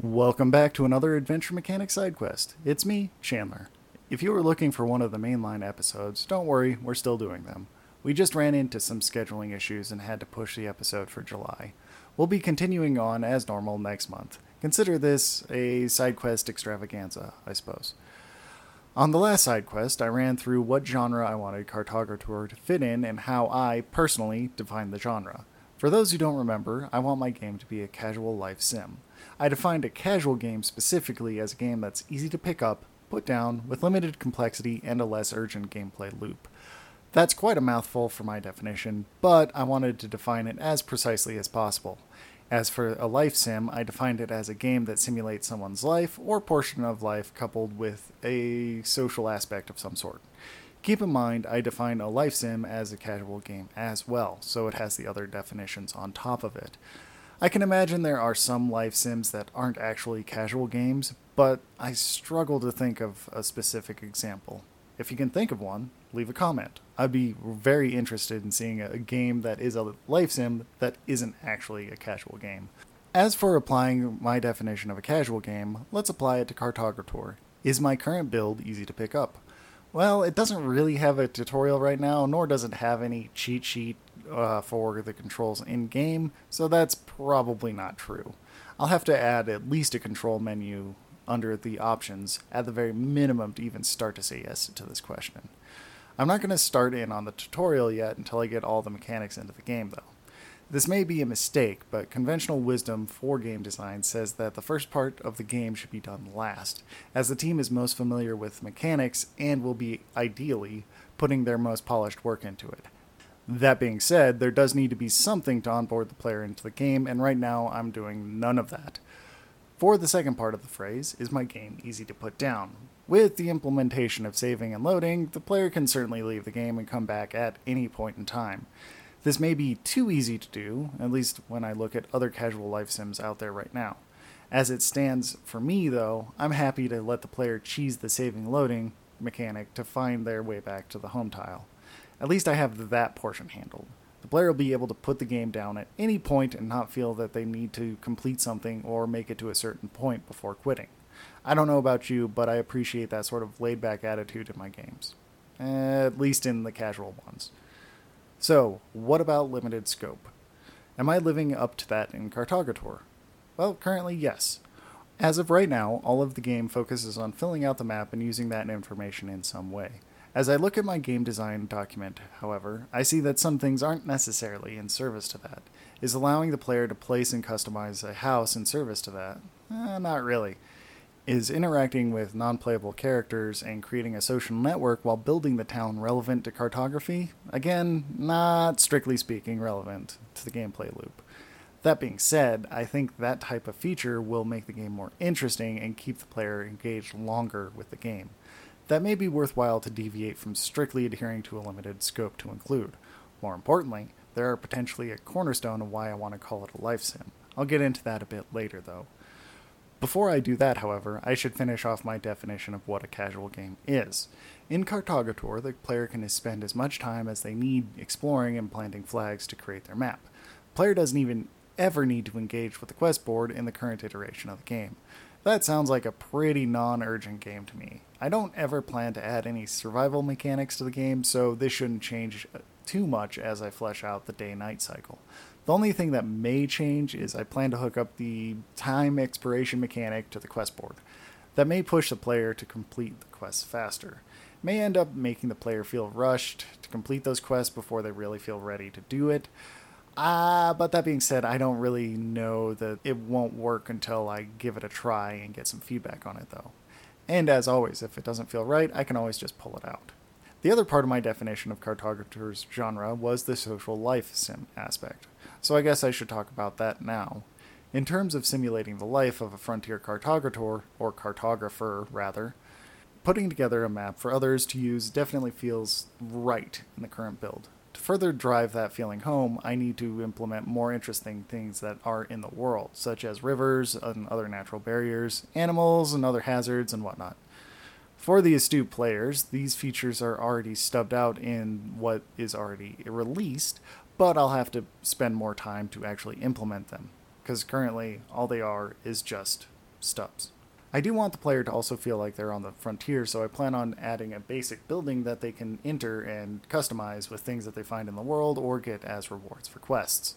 Welcome back to another Adventure Mechanic side quest. It's me, Chandler. If you were looking for one of the mainline episodes, don't worry, we're still doing them. We just ran into some scheduling issues and had to push the episode for July. We'll be continuing on as normal next month. Consider this a side quest extravaganza, I suppose. On the last side quest, I ran through what genre I wanted CartograTour to fit in and how I, personally, defined the genre. For those who don't remember, I want my game to be a casual life sim. I defined a casual game specifically as a game that's easy to pick up, put down, with limited complexity and a less urgent gameplay loop. That's quite a mouthful for my definition, but I wanted to define it as precisely as possible. As for a life sim, I defined it as a game that simulates someone's life or portion of life coupled with a social aspect of some sort. Keep in mind, I define a life sim as a casual game as well, so it has the other definitions on top of it. I can imagine there are some life sims that aren't actually casual games, but I struggle to think of a specific example. If you can think of one, leave a comment. I'd be very interested in seeing a game that is a life sim that isn't actually a casual game. As for applying my definition of a casual game, let's apply it to CartograTour. Is my current build easy to pick up? Well, it doesn't really have a tutorial right now, nor does it have any cheat sheet uh, for the controls in game, so that's probably not true. I'll have to add at least a control menu under the options at the very minimum to even start to say yes to this question. I'm not going to start in on the tutorial yet until I get all the mechanics into the game, though. This may be a mistake, but conventional wisdom for game design says that the first part of the game should be done last, as the team is most familiar with mechanics and will be, ideally, putting their most polished work into it. That being said, there does need to be something to onboard the player into the game, and right now I'm doing none of that. For the second part of the phrase, is my game easy to put down? With the implementation of saving and loading, the player can certainly leave the game and come back at any point in time. This may be too easy to do, at least when I look at other casual life sims out there right now. As it stands for me, though, I'm happy to let the player cheese the saving loading mechanic to find their way back to the home tile. At least I have that portion handled. The player will be able to put the game down at any point and not feel that they need to complete something or make it to a certain point before quitting. I don't know about you, but I appreciate that sort of laid back attitude in my games. At least in the casual ones. So, what about limited scope? Am I living up to that in CartograTour? Well, currently, yes. As of right now, all of the game focuses on filling out the map and using that information in some way. As I look at my game design document, however, I see that some things aren't necessarily in service to that. Is allowing the player to place and customize a house in service to that? Eh, not really. Is interacting with non playable characters and creating a social network while building the town relevant to cartography? Again, not strictly speaking relevant to the gameplay loop. That being said, I think that type of feature will make the game more interesting and keep the player engaged longer with the game that may be worthwhile to deviate from strictly adhering to a limited scope to include. More importantly, there are potentially a cornerstone of why I want to call it a life sim. I'll get into that a bit later, though. Before I do that, however, I should finish off my definition of what a casual game is. In CartograTour, the player can spend as much time as they need exploring and planting flags to create their map. The player doesn't even ever need to engage with the quest board in the current iteration of the game. That sounds like a pretty non urgent game to me. I don't ever plan to add any survival mechanics to the game, so this shouldn't change too much as I flesh out the day night cycle. The only thing that may change is I plan to hook up the time expiration mechanic to the quest board. That may push the player to complete the quests faster. It may end up making the player feel rushed to complete those quests before they really feel ready to do it. Uh, but that being said, I don't really know that it won't work until I give it a try and get some feedback on it, though. And as always, if it doesn't feel right, I can always just pull it out. The other part of my definition of CartograTour's genre was the social life sim aspect, so I guess I should talk about that now. In terms of simulating the life of a frontier cartographer, or cartographer rather, putting together a map for others to use definitely feels right in the current build. To further drive that feeling home, I need to implement more interesting things that are in the world, such as rivers and other natural barriers, animals and other hazards, and whatnot. For the astute players, these features are already stubbed out in what is already released, but I'll have to spend more time to actually implement them, because currently all they are is just stubs. I do want the player to also feel like they're on the frontier, so I plan on adding a basic building that they can enter and customize with things that they find in the world or get as rewards for quests.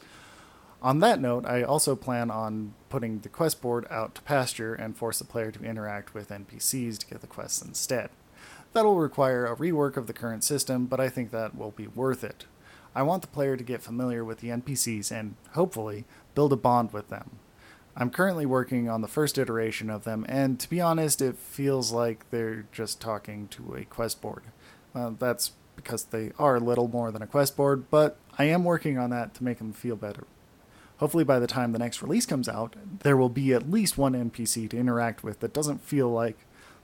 On that note, I also plan on putting the quest board out to pasture and force the player to interact with NPCs to get the quests instead. That'll require a rework of the current system, but I think that will be worth it. I want the player to get familiar with the NPCs and, hopefully, build a bond with them. I'm currently working on the first iteration of them, and to be honest, it feels like they're just talking to a quest board. Well, that's because they are little more than a quest board, but I am working on that to make them feel better. Hopefully, by the time the next release comes out, there will be at least one NPC to interact with that doesn't feel like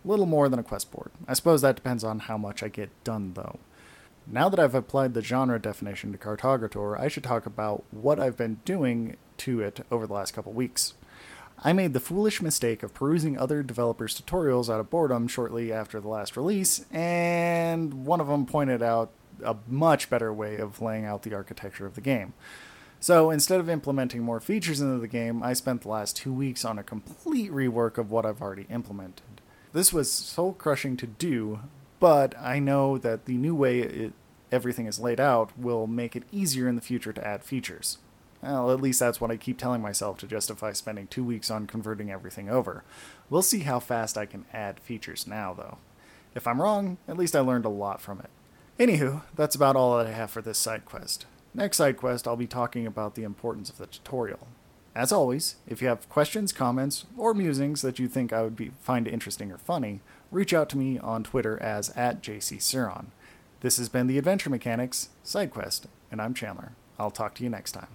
little more than a quest board. I suppose that depends on how much I get done, though. Now that I've applied the genre definition to CartograTour, I should talk about what I've been doing to it over the last couple weeks. I made the foolish mistake of perusing other developers' tutorials out of boredom shortly after the last release, and one of them pointed out a much better way of laying out the architecture of the game. So instead of implementing more features into the game, I spent the last two weeks on a complete rework of what I've already implemented. This was soul crushing to do, but I know that the new way it, everything is laid out will make it easier in the future to add features. Well, at least that's what I keep telling myself to justify spending two weeks on converting everything over. We'll see how fast I can add features now, though. If I'm wrong, at least I learned a lot from it. Anywho, that's about all that I have for this side quest. Next side quest, I'll be talking about the importance of the tutorial. As always, if you have questions, comments, or musings that you think I would be, find interesting or funny, reach out to me on Twitter as at jcsuron. This has been the Adventure Mechanics Side Quest, and I'm Chandler. I'll talk to you next time.